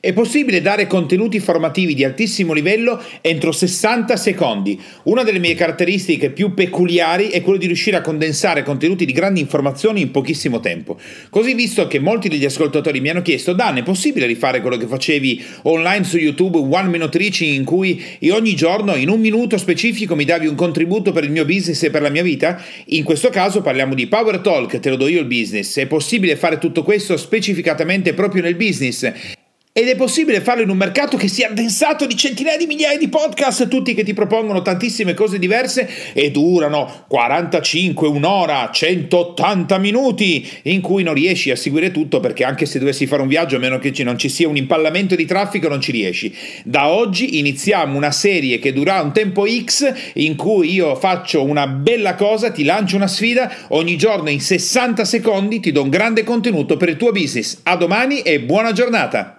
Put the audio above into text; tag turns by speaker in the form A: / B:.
A: È possibile dare contenuti formativi di altissimo livello entro 60 secondi. Una delle mie caratteristiche più peculiari è quello di riuscire a condensare contenuti di grandi informazioni in pochissimo tempo. Così visto che molti degli ascoltatori mi hanno chiesto, Dan, è possibile rifare quello che facevi online su YouTube, One Minute Reaching, in cui ogni giorno in un minuto specifico mi davi un contributo per il mio business e per la mia vita? In questo caso parliamo di Power Talk, te lo do io il business. È possibile fare tutto questo specificatamente proprio nel business? Ed è possibile farlo in un mercato che si è addensato di centinaia di migliaia di podcast, tutti che ti propongono tantissime cose diverse e durano 45, un'ora, 180 minuti, in cui non riesci a seguire tutto perché anche se dovessi fare un viaggio, a meno che non ci sia un impallamento di traffico, non ci riesci. Da oggi iniziamo una serie che dura un tempo X, in cui io faccio una bella cosa, ti lancio una sfida, ogni giorno in 60 secondi ti do un grande contenuto per il tuo business. A domani e buona giornata!